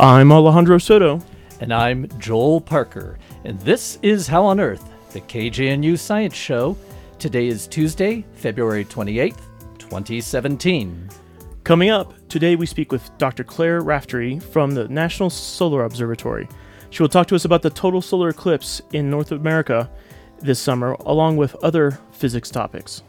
I'm Alejandro Soto. And I'm Joel Parker. And this is How on Earth, the KGNU Science Show. Today is Tuesday, February 28th, 2017. Coming up, today we speak with Dr. Claire Raftery from the National Solar Observatory. She will talk to us about the total solar eclipse in North America this summer, along with other physics topics.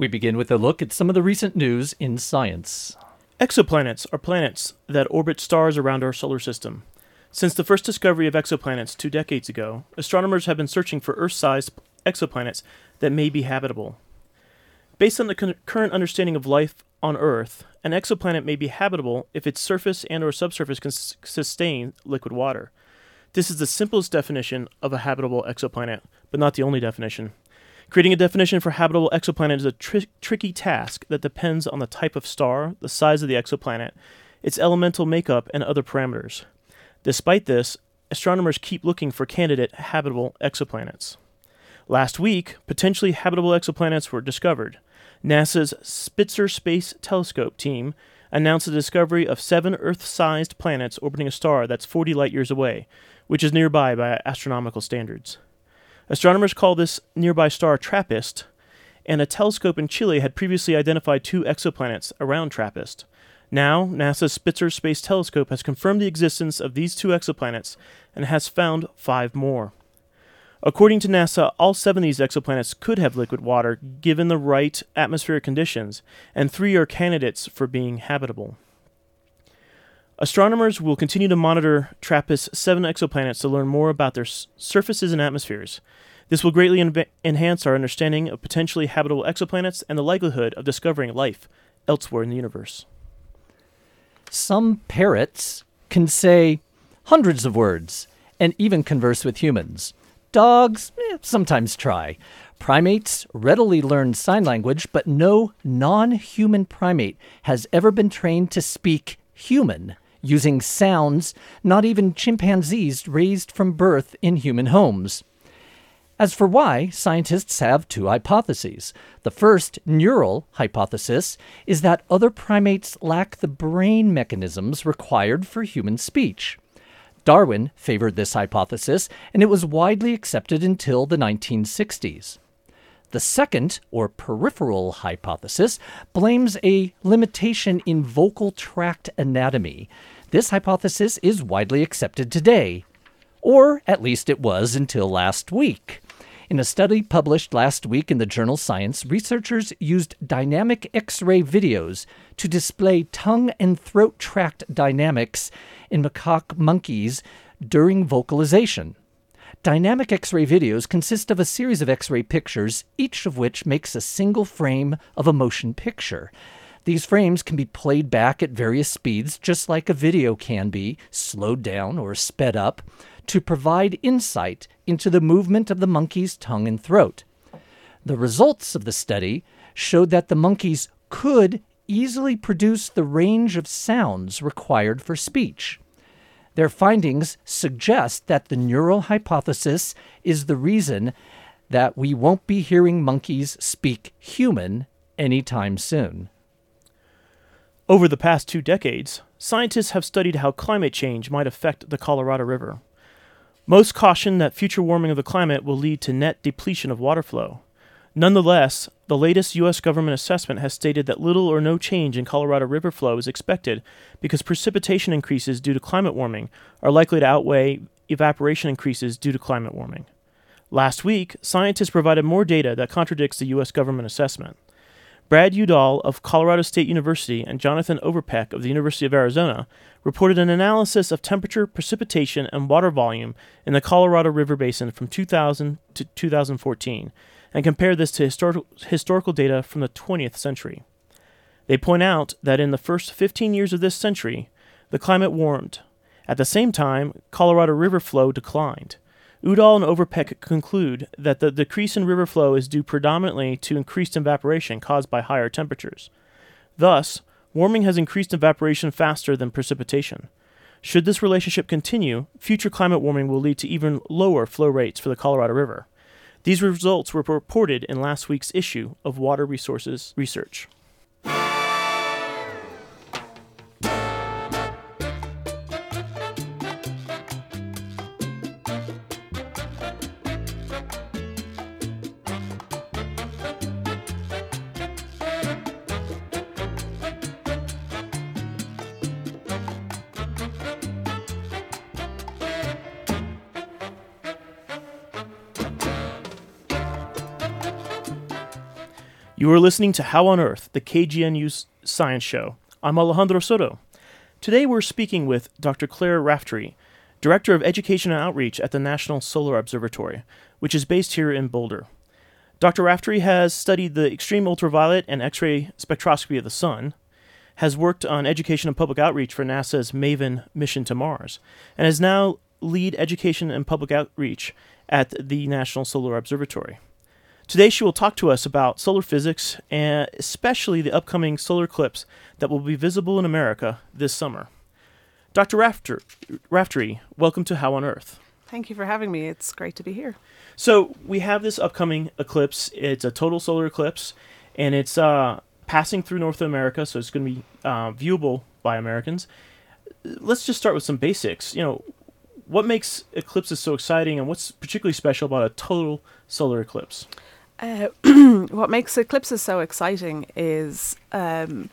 We begin with a look at some of the recent news in science. Exoplanets are planets that orbit stars around our solar system. Since the first discovery of exoplanets two decades ago, astronomers have been searching for Earth sized exoplanets that may be habitable. Based on the con- current understanding of life on Earth, an exoplanet may be habitable if its surface and or subsurface can s- sustain liquid water. This is the simplest definition of a habitable exoplanet, but not the only definition. Creating a definition for habitable exoplanet is a tri- tricky task that depends on the type of star, the size of the exoplanet, its elemental makeup, and other parameters. Despite this, astronomers keep looking for candidate habitable exoplanets. Last week, potentially habitable exoplanets were discovered. NASA's Spitzer Space Telescope team announced the discovery of seven Earth sized planets orbiting a star that's 40 light years away, which is nearby by astronomical standards. Astronomers call this nearby star TRAPPIST, and a telescope in Chile had previously identified two exoplanets around TRAPPIST. Now, NASA's Spitzer Space Telescope has confirmed the existence of these two exoplanets and has found five more. According to NASA, all seven of these exoplanets could have liquid water given the right atmospheric conditions, and three are candidates for being habitable. Astronomers will continue to monitor TRAPPIST 7 exoplanets to learn more about their s- surfaces and atmospheres. This will greatly enhance our understanding of potentially habitable exoplanets and the likelihood of discovering life elsewhere in the universe. Some parrots can say hundreds of words and even converse with humans. Dogs eh, sometimes try. Primates readily learn sign language, but no non human primate has ever been trained to speak human using sounds, not even chimpanzees raised from birth in human homes. As for why, scientists have two hypotheses. The first, neural hypothesis, is that other primates lack the brain mechanisms required for human speech. Darwin favored this hypothesis, and it was widely accepted until the 1960s. The second, or peripheral hypothesis, blames a limitation in vocal tract anatomy. This hypothesis is widely accepted today, or at least it was until last week. In a study published last week in the journal Science, researchers used dynamic X ray videos to display tongue and throat tract dynamics in macaque monkeys during vocalization. Dynamic X ray videos consist of a series of X ray pictures, each of which makes a single frame of a motion picture. These frames can be played back at various speeds, just like a video can be, slowed down or sped up, to provide insight into the movement of the monkey's tongue and throat. The results of the study showed that the monkeys could easily produce the range of sounds required for speech. Their findings suggest that the neural hypothesis is the reason that we won't be hearing monkeys speak human anytime soon. Over the past two decades, scientists have studied how climate change might affect the Colorado River. Most caution that future warming of the climate will lead to net depletion of water flow. Nonetheless, the latest U.S. government assessment has stated that little or no change in Colorado River flow is expected because precipitation increases due to climate warming are likely to outweigh evaporation increases due to climate warming. Last week, scientists provided more data that contradicts the U.S. government assessment. Brad Udall of Colorado State University and Jonathan Overpeck of the University of Arizona reported an analysis of temperature, precipitation, and water volume in the Colorado River Basin from 2000 to 2014 and compare this to historical, historical data from the 20th century. They point out that in the first 15 years of this century, the climate warmed. At the same time, Colorado River flow declined. Udall and Overpeck conclude that the decrease in river flow is due predominantly to increased evaporation caused by higher temperatures. Thus, warming has increased evaporation faster than precipitation. Should this relationship continue, future climate warming will lead to even lower flow rates for the Colorado River. These results were reported in last week's issue of Water Resources Research. You are listening to How on Earth, the KGNU Science Show. I'm Alejandro Soto. Today we're speaking with Dr. Claire Raftery, Director of Education and Outreach at the National Solar Observatory, which is based here in Boulder. Dr. Raftery has studied the extreme ultraviolet and X ray spectroscopy of the Sun, has worked on education and public outreach for NASA's MAVEN mission to Mars, and is now lead education and public outreach at the National Solar Observatory. Today, she will talk to us about solar physics and especially the upcoming solar eclipse that will be visible in America this summer. Dr. Rafter, Raftery, welcome to How on Earth. Thank you for having me. It's great to be here. So, we have this upcoming eclipse. It's a total solar eclipse, and it's uh, passing through North America, so it's going to be uh, viewable by Americans. Let's just start with some basics. You know, what makes eclipses so exciting, and what's particularly special about a total solar eclipse? Uh, what makes eclipses so exciting is, um,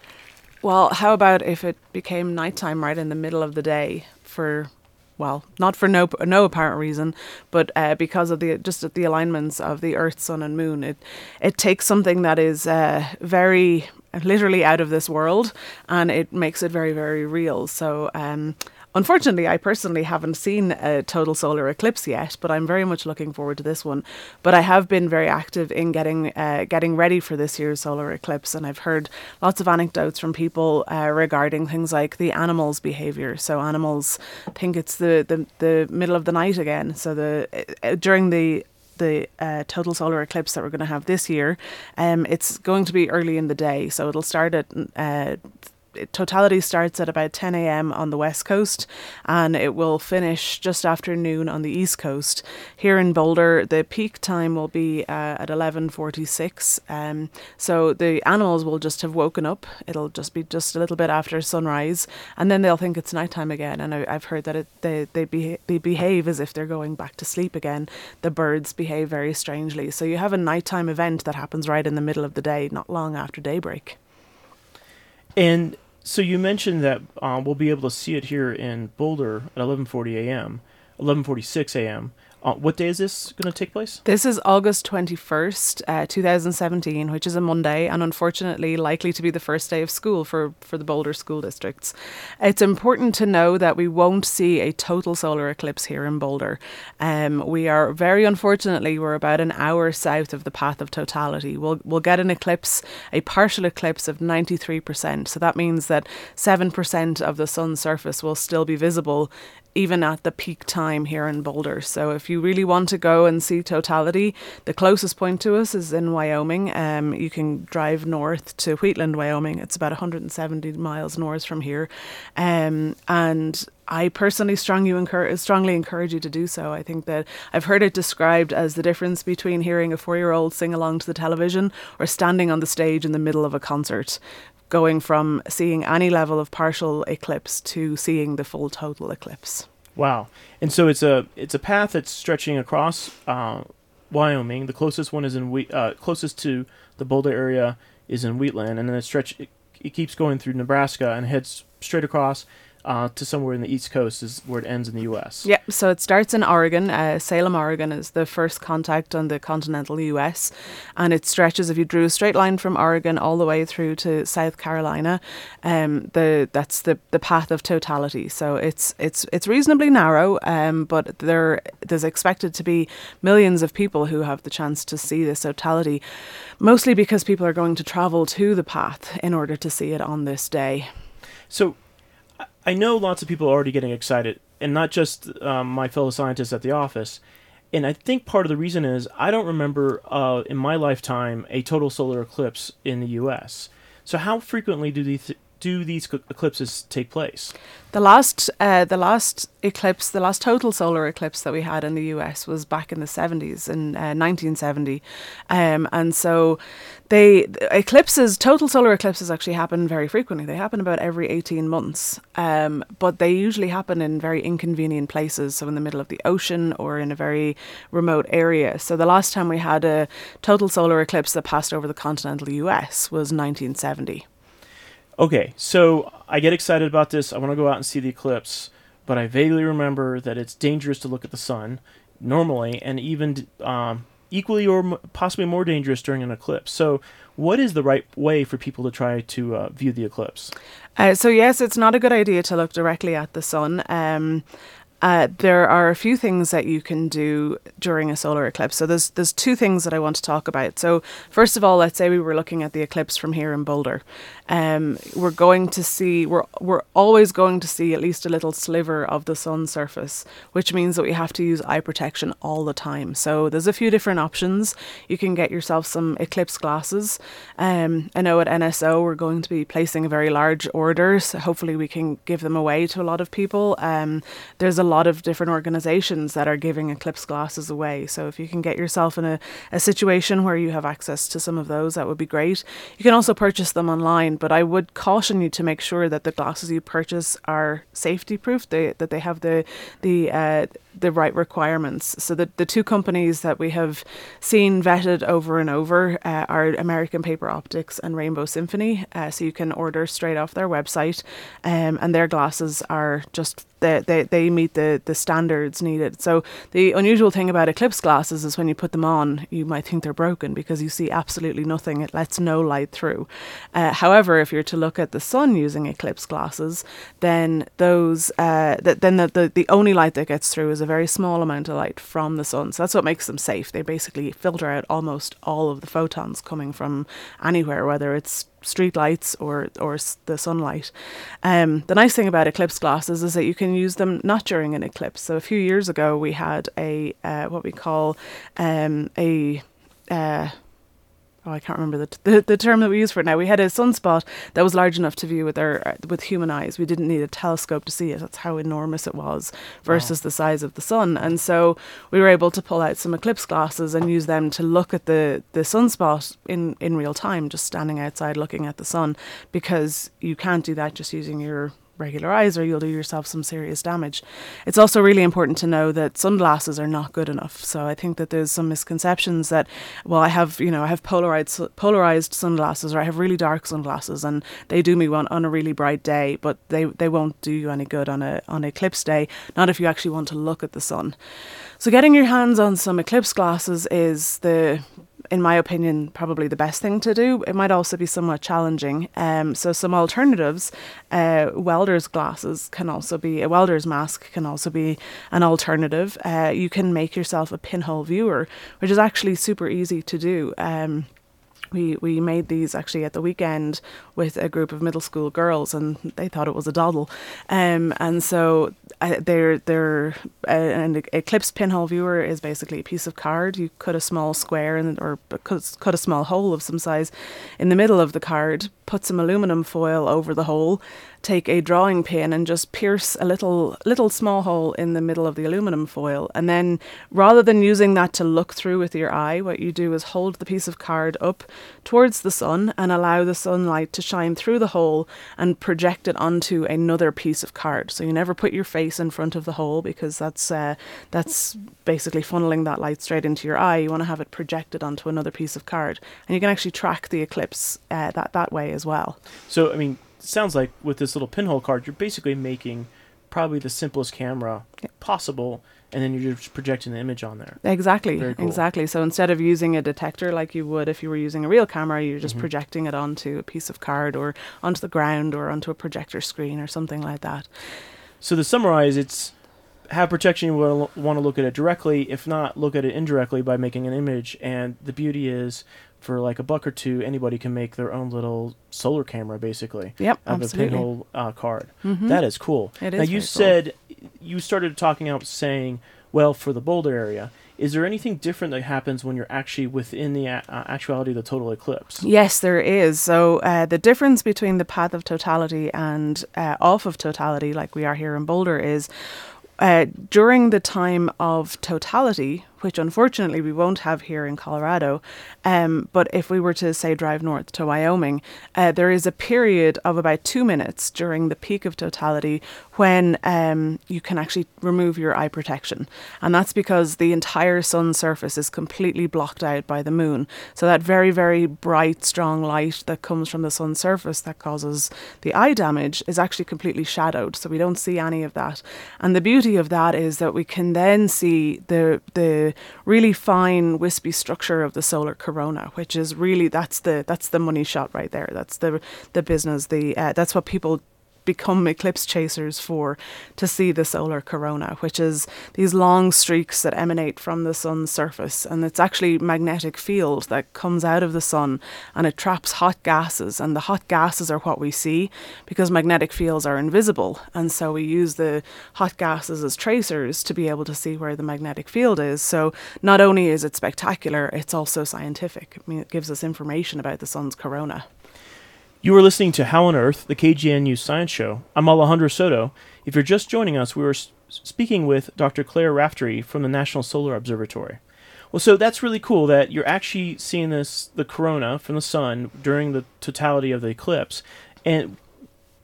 well, how about if it became nighttime right in the middle of the day for, well, not for no no apparent reason, but uh, because of the just the alignments of the Earth, Sun, and Moon. It it takes something that is uh, very literally out of this world, and it makes it very very real. So. Um, Unfortunately, I personally haven't seen a total solar eclipse yet, but I'm very much looking forward to this one. But I have been very active in getting uh, getting ready for this year's solar eclipse, and I've heard lots of anecdotes from people uh, regarding things like the animals' behaviour. So animals think it's the, the, the middle of the night again. So the uh, during the the uh, total solar eclipse that we're going to have this year, um, it's going to be early in the day. So it'll start at uh, totality starts at about 10 a.m. on the west coast and it will finish just after noon on the east coast. Here in Boulder, the peak time will be uh, at 11:46. Um, so the animals will just have woken up. It'll just be just a little bit after sunrise, and then they'll think it's nighttime again. And I, have heard that it, they they, they behave as if they're going back to sleep again. The birds behave very strangely. So you have a nighttime event that happens right in the middle of the day, not long after daybreak. And so you mentioned that um, we'll be able to see it here in Boulder at 11:40 a.m., 11:46 a.m. Uh, what day is this going to take place? This is August 21st, uh, 2017, which is a Monday, and unfortunately likely to be the first day of school for, for the Boulder school districts. It's important to know that we won't see a total solar eclipse here in Boulder. Um, we are very unfortunately, we're about an hour south of the path of totality. We'll, we'll get an eclipse, a partial eclipse of 93%. So that means that 7% of the sun's surface will still be visible even at the peak time here in Boulder. So if you really want to go and see totality, the closest point to us is in Wyoming. Um, you can drive north to Wheatland, Wyoming. It's about 170 miles north from here, um, and I personally strongly encourage, strongly encourage you to do so. I think that I've heard it described as the difference between hearing a four year old sing along to the television or standing on the stage in the middle of a concert going from seeing any level of partial eclipse to seeing the full total eclipse. Wow! And so it's a it's a path that's stretching across uh, Wyoming. The closest one is in we uh, closest to the Boulder area is in Wheatland, and then it stretch it, it keeps going through Nebraska and heads straight across uh, to somewhere in the East Coast is where it ends in the U.S. Yeah, so it starts in Oregon. Uh, Salem, Oregon is the first contact on the continental U.S., and it stretches. If you drew a straight line from Oregon all the way through to South Carolina, um, the that's the, the path of totality. So it's it's it's reasonably narrow, um, but there there's expected to be millions of people who have the chance to see this totality, mostly because people are going to travel to the path in order to see it on this day. So I know lots of people are already getting excited, and not just um, my fellow scientists at the office. And I think part of the reason is I don't remember uh, in my lifetime a total solar eclipse in the U.S. So how frequently do these do these eclipses take place? The last, uh, the last eclipse, the last total solar eclipse that we had in the U.S. was back in the seventies, in uh, 1970, um, and so they eclipses, total solar eclipses, actually happen very frequently. They happen about every 18 months, um, but they usually happen in very inconvenient places, so in the middle of the ocean or in a very remote area. So the last time we had a total solar eclipse that passed over the continental U.S. was 1970. Okay, so I get excited about this. I want to go out and see the eclipse, but I vaguely remember that it's dangerous to look at the sun normally, and even um, equally or possibly more dangerous during an eclipse. So, what is the right way for people to try to uh, view the eclipse? Uh, so yes, it's not a good idea to look directly at the sun. Um, uh, there are a few things that you can do during a solar eclipse. So there's there's two things that I want to talk about. So first of all, let's say we were looking at the eclipse from here in Boulder. Um, we're going to see we're we're always going to see at least a little sliver of the sun's surface, which means that we have to use eye protection all the time. So there's a few different options. You can get yourself some eclipse glasses. Um, I know at NSO we're going to be placing a very large order, so hopefully we can give them away to a lot of people. Um, there's a lot of different organizations that are giving eclipse glasses away. So if you can get yourself in a, a situation where you have access to some of those, that would be great. You can also purchase them online, but I would caution you to make sure that the glasses you purchase are safety proof, they, that they have the the uh, the right requirements. So the, the two companies that we have seen vetted over and over uh, are American Paper Optics and Rainbow Symphony. Uh, so you can order straight off their website, um, and their glasses are just they, they, they meet the, the standards needed. So the unusual thing about eclipse glasses is when you put them on, you might think they're broken because you see absolutely nothing. It lets no light through. Uh, however, if you're to look at the sun using eclipse glasses, then those uh, th- then the, the, the only light that gets through is a very small amount of light from the sun. So that's what makes them safe. They basically filter out almost all of the photons coming from anywhere, whether it's street lights or or the sunlight. Um, the nice thing about eclipse glasses is that you can use them not during an eclipse. So a few years ago, we had a uh, what we call um, a uh, oh, I can't remember the, t- the the term that we use for it now. We had a sunspot that was large enough to view with our uh, with human eyes. We didn't need a telescope to see it. That's how enormous it was versus the size of the sun. And so we were able to pull out some eclipse glasses and use them to look at the the sunspot in in real time, just standing outside looking at the sun, because you can't do that just using your regular eyes or you'll do yourself some serious damage. It's also really important to know that sunglasses are not good enough. So I think that there's some misconceptions that well I have, you know, I have polarized polarized sunglasses or I have really dark sunglasses and they do me one on a really bright day, but they they won't do you any good on a on eclipse day, not if you actually want to look at the sun. So getting your hands on some eclipse glasses is the in my opinion, probably the best thing to do. It might also be somewhat challenging. Um, so some alternatives, uh, welder's glasses can also be a welder's mask can also be an alternative. Uh, you can make yourself a pinhole viewer, which is actually super easy to do. Um, we we made these actually at the weekend with a group of middle school girls, and they thought it was a doddle. Um, and so uh, they're they're uh, an eclipse pinhole viewer is basically a piece of card. You cut a small square and or cut, cut a small hole of some size in the middle of the card. Put some aluminum foil over the hole. Take a drawing pin and just pierce a little little small hole in the middle of the aluminum foil, and then rather than using that to look through with your eye, what you do is hold the piece of card up towards the sun and allow the sunlight to shine through the hole and project it onto another piece of card. So you never put your face in front of the hole because that's uh, that's basically funneling that light straight into your eye. You want to have it projected onto another piece of card, and you can actually track the eclipse uh, that that way as well. So, I mean, sounds like with this little pinhole card, you're basically making probably the simplest camera possible, and then you're just projecting the image on there. Exactly, cool. exactly. So instead of using a detector like you would if you were using a real camera, you're just Mhm. projecting it onto a piece of card or onto the ground or onto a projector screen or something like that. So to summarize, it's have protection. You will want to look at it directly. If not, look at it indirectly by making an image. And the beauty is, for like a buck or two, anybody can make their own little solar camera, basically, Yep, out of a absolutely. pinhole uh, card. Mhm. That is cool. It now you very cool. said you started talking out saying well for the Boulder area. Is there anything different that happens when you're actually within the uh, actuality of the total eclipse? Yes, there is. So uh, the difference between the path of totality and uh, off of totality, like we are here in Boulder, is uh, during the time of totality, which unfortunately we won't have here in Colorado. Um, but if we were to, say, drive north to Wyoming, uh, there is a period of about two minutes during the peak of totality when um, you can actually remove your eye protection. And that's because the entire sun's surface is completely blocked out by the moon. So that very, very bright, strong light that comes from the sun's surface that causes the eye damage is actually completely shadowed. So we don't see any of that. And the beauty of that is that we can then see the, the really fine wispy structure of the solar corona, which is really that's the that's the money shot right there. That's the the business. The uh, that's what people become eclipse chasers for to see the solar corona, which is these long streaks that emanate from the sun's surface. And it's actually magnetic field that comes out of the sun and it traps hot gases. And the hot gases are what we see because magnetic fields are invisible. And so we use the hot gases as tracers to be able to see where the magnetic field is. So not only is it spectacular, it's also scientific. I mean, it gives us information about the sun's corona. You are listening to How on Earth, the KGNU Science Show. I'm Alejandro Soto. If you're just joining us, we were speaking with Dr. Claire Raftery from the National Solar Observatory. Well, so that's really cool that you're actually seeing this the corona from the sun during the totality of the eclipse. And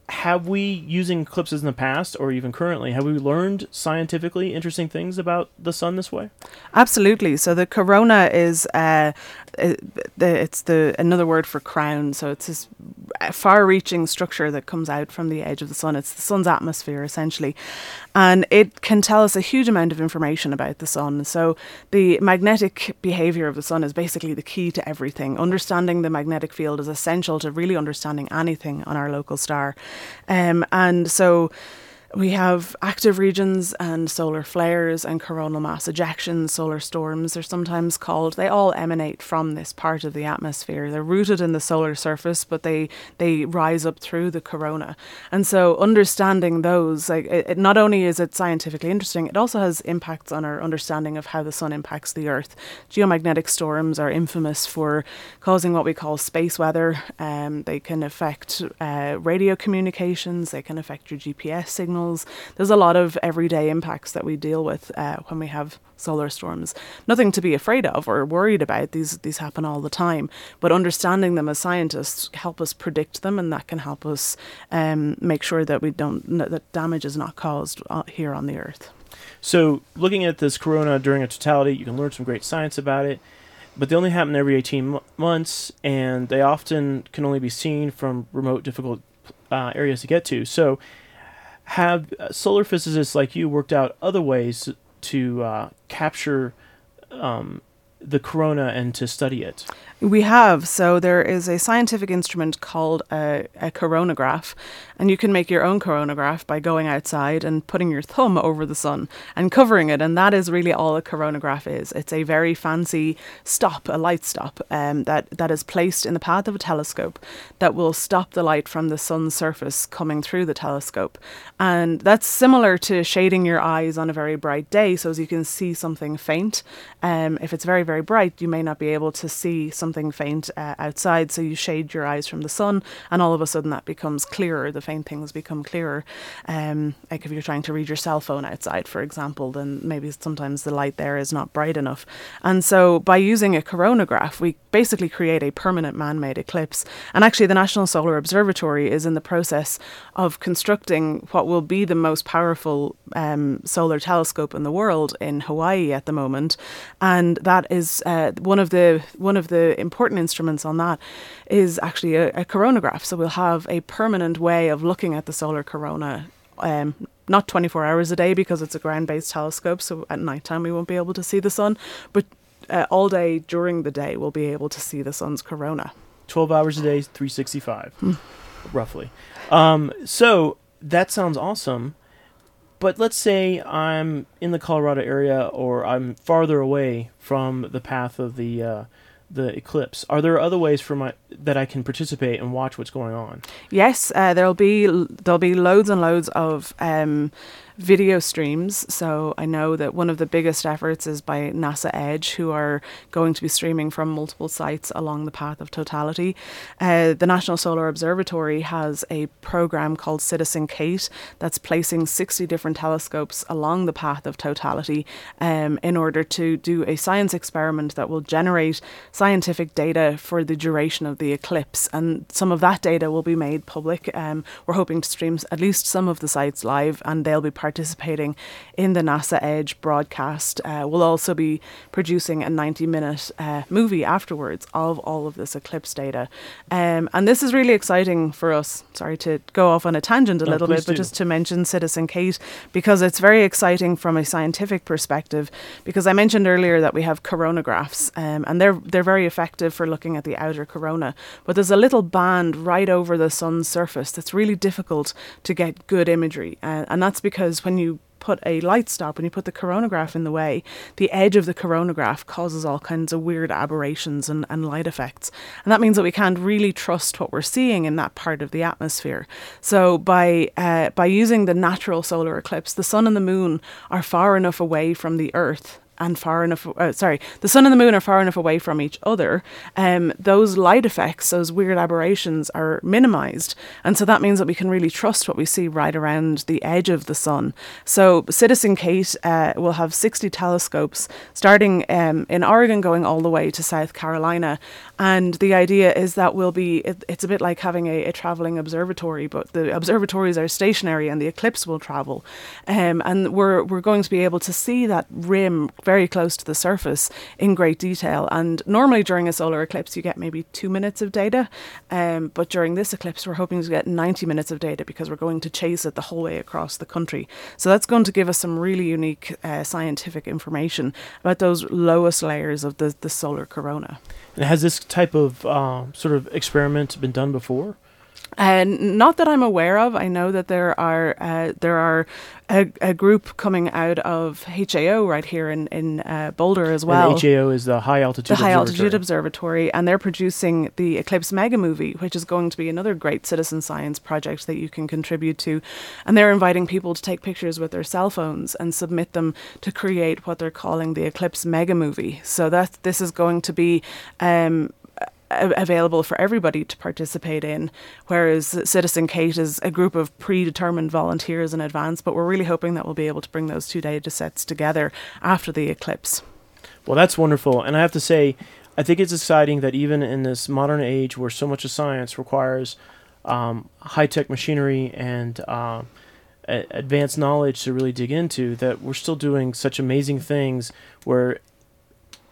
have we, using eclipses in the past or even currently, have we learned scientifically interesting things about the sun this way? Absolutely. So the corona is uh, it's the another word for crown. So it's this far-reaching structure that comes out from the edge of the sun. It's the sun's atmosphere essentially, and it can tell us a huge amount of information about the sun. So the magnetic behavior of the sun is basically the key to everything. Understanding the magnetic field is essential to really understanding anything on our local star, um, and so we have active regions and solar flares and coronal mass ejections, solar storms, they're sometimes called. They all emanate from this part of the atmosphere. They're rooted in the solar surface, but they, they rise up through the corona. And so understanding those, like it, it, not only is it scientifically interesting, it also has impacts on our understanding of how the sun impacts the Earth. Geomagnetic storms are infamous for causing what we call space weather. Um, they can affect uh, radio communications, they can affect your GPS there's a lot of everyday impacts that we deal with uh, when we have solar storms. Nothing to be afraid of or worried about. These these happen all the time. But understanding them as scientists help us predict them, and that can help us um, make sure that we don't that damage is not caused uh, here on the Earth. So, looking at this corona during a totality, you can learn some great science about it. But they only happen every 18 months, and they often can only be seen from remote, difficult uh, areas to get to. So, have uh, solar physicists like you worked out other ways to uh, capture um, the corona and to study it? We have. So there is a scientific instrument called a, a, coronagraph, and you can make your own coronagraph by going outside and putting your thumb over the sun and covering it. And that is really all a coronagraph is. It's a very fancy stop, a light stop, um, that, that is placed in the path of a telescope that will stop the light from the sun's surface coming through the telescope. And that's similar to shading your eyes on a very bright day, so as you can see something faint. Um, if it's very, very bright, you may not be able to see something something faint uh, outside, so you shade your eyes from the sun, and all of a sudden that becomes clearer. The faint things become clearer. Um, like if you're trying to read your cell phone outside, for example, then maybe sometimes the light there is not bright enough. And so by using a coronagraph, we basically create a permanent man made eclipse. And actually, the National Solar Observatory is in the process of constructing what will be the most powerful um, solar telescope in the world in Hawaii at the moment. And that is uh, one of the one of the important instruments on that is actually a, a coronagraph. So we'll have a permanent way of looking at the solar corona. Um, not 24 hours a day because it's a ground based telescope, so at night time we won't be able to see the sun, but uh, all day during the day we'll be able to see the sun's corona. 12 hours a day, 365, hmm. roughly. Um, so that sounds awesome. But let's say I'm in the Colorado area or I'm farther away from the path of the uh, the eclipse. Are there other ways for my that I can participate and watch what's going on? Yes, uh, there'll be there'll be loads and loads of um, video streams. So I know that one of the biggest efforts is by NASA Edge, who are going to be streaming from multiple sites along the path of totality. Uh, the National Solar Observatory has a program called Citizen CATE that's placing 60 different telescopes along the path of totality um, in order to do a science experiment that will generate scientific data for the duration of the eclipse. And some of that data will be made public. Um, we're hoping to stream at least some of the sites live, and they'll be participating in the NASA Edge broadcast. Uh, we'll also be producing a 90 minute uh, movie afterwards of all of this eclipse data. Um, and this is really exciting for us. Sorry to go off on a tangent a No, little bit, but do. just to mention Citizen CATE, because it's very exciting from a scientific perspective. Because I mentioned earlier that we have coronagraphs, um, and they're they're very effective for looking at the outer corona. But there's a little band right over the sun's surface that's really difficult to get good imagery, uh, and that's because when you put a light stop, when you put the coronagraph in the way, the edge of the coronagraph causes all kinds of weird aberrations and, and light effects. And that means that we can't really trust what we're seeing in that part of the atmosphere. So by uh, by using the natural solar eclipse, the sun and the moon are far enough away from the earth and far enough uh, sorry the sun and the moon are far enough away from each other um, those light effects those weird aberrations are minimized. And so that means that we can really trust what we see right around the edge of the sun. So Citizen CATE uh, will have 60 telescopes starting um, in oregon going all the way to south carolina and the idea is that we'll be it, it's a bit like having a, a traveling observatory but the observatories are stationary and the eclipse will travel um, and we're we're going to be able to see that rim very close to the surface in great detail. And normally during a solar eclipse, you get maybe two minutes of data, um, but during this eclipse, we're hoping to get 90 minutes of data because we're going to chase it the whole way across the country. So that's going to give us some really unique uh, scientific information about those lowest layers of the, the solar corona. And has this type of uh, sort of experiment been done before? And not that I'm aware of. I know that there are uh, there are a, a group coming out of HAO right here in in uh, Boulder as well. And HAO is the High Altitude the High Altitude Observatory. And they're producing the Eclipse Mega Movie, which is going to be another great citizen science project that you can contribute to. And they're inviting people to take pictures with their cell phones and submit them to create what they're calling the Eclipse Mega Movie. So that this is going to be. Um, available for everybody to participate in, whereas Citizen CATE is a group of predetermined volunteers in advance. But we're really hoping that we'll be able to bring those two data sets together after the eclipse. Well, that's wonderful. And I have to say, I think it's exciting that even in this modern age where so much of science requires um, high tech machinery and a- advanced knowledge to really dig into, that we're still doing such amazing things where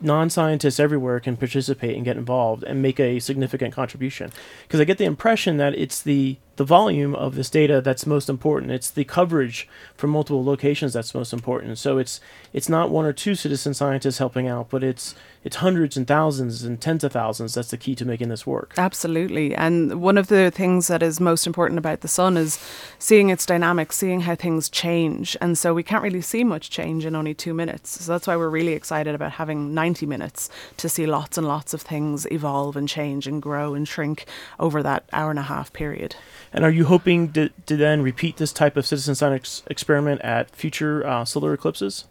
non scientists everywhere can participate and get involved and make a significant contribution. Because I get the impression that it's the the volume of this data that's most important. It's the coverage from multiple locations that's most important. So it's it's not one or two citizen scientists helping out, but it's it's hundreds and thousands and tens of thousands. That's the key to making this work. Absolutely. And one of the things that is most important about the sun is seeing its dynamics, seeing how things change. And so we can't really see much change in only two minutes. So that's why we're really excited about having 90 minutes to see lots and lots of things evolve and change and grow and shrink over that hour and a half period. And are you hoping to, to then repeat this type of citizen science experiment at future uh, solar eclipses?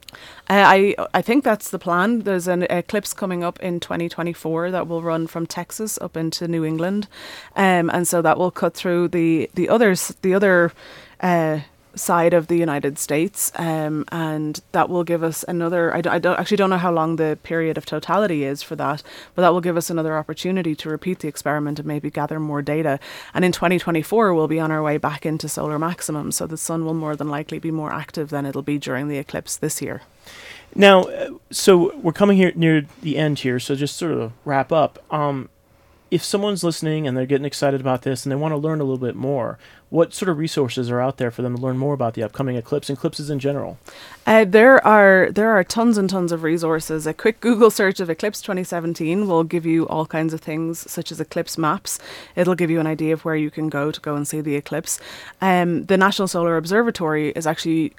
Uh, I I think that's the plan. There's an eclipse coming up in 2024 that will run from Texas up into New England, um, and so that will cut through the the others the other. Uh, side of the United States, um, and that will give us another. I, don't actually don't know how long the period of totality is for that, but that will give us another opportunity to repeat the experiment and maybe gather more data. And in 2024, we'll be on our way back into solar maximum, so the sun will more than likely be more active than it'll be during the eclipse this year. Now, uh, so we're coming here near the end here, so just sort of wrap up. Um, if someone's listening and they're getting excited about this and they want to learn a little bit more, what sort of resources are out there for them to learn more about the upcoming eclipse and eclipses in general? Uh, there are there are tons and tons of resources. A quick Google search of Eclipse 2017 will give you all kinds of things, such as eclipse maps. It'll give you an idea of where you can go to go and see the eclipse. Um, the National Solar Observatory is actually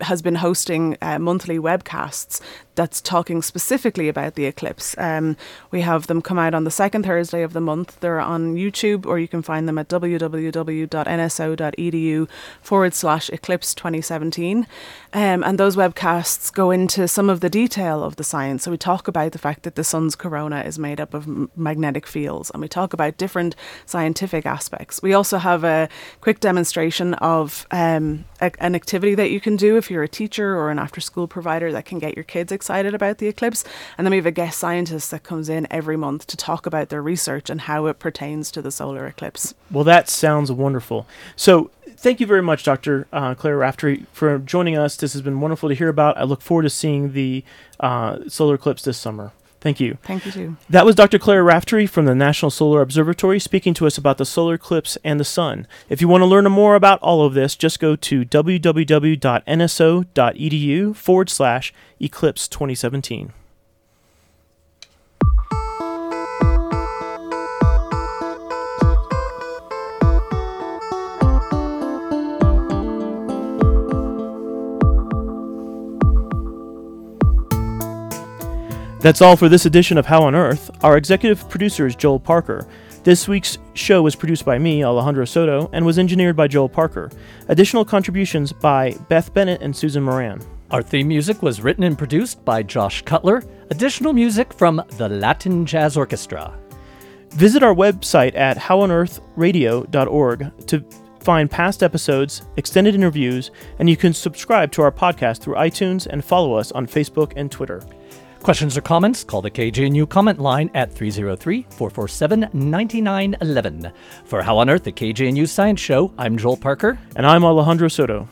has been hosting uh, monthly webcasts that's talking specifically about the eclipse. Um, we have them come out on the second Thursday of the month. They're on YouTube, or you can find them at www.nso.edu forward slash eclipse 2017. Um, and those webcasts go into some of the detail of the science. So we talk about the fact that the sun's corona is made up of m- magnetic fields, and we talk about different scientific aspects. We also have a quick demonstration of um, a, an activity that you can do if you're a teacher or an after school provider that can get your kids excited about the eclipse. And then we have a guest scientist that comes in every month to talk about their research and how it pertains to the solar eclipse. Well, that sounds wonderful. So, thank you very much, Dr. Uh, Claire Raftery, for joining us. This has been wonderful to hear about. I look forward to seeing the uh, solar eclipse this summer. Thank you. Thank you, too. That was Dr. Claire Raftery from the National Solar Observatory speaking to us about the solar eclipse and the sun. If you want to learn more about all of this, just go to www.nso.edu forward slash eclipse 2017. That's all for this edition of How on Earth. Our executive producer is Joel Parker. This week's show was produced by me, Alejandro Soto, and was engineered by Joel Parker. Additional contributions by Beth Bennett and Susan Moran. Our theme music was written and produced by Josh Cutler. Additional music from the Latin Jazz Orchestra. Visit our website at howonearthradio.org to find past episodes, extended interviews, and you can subscribe to our podcast through iTunes and follow us on Facebook and Twitter. Questions or comments? Call the KGNU comment line at 303 447 9911. For How on Earth, the KGNU Science Show, I'm Joel Parker. And I'm Alejandro Soto.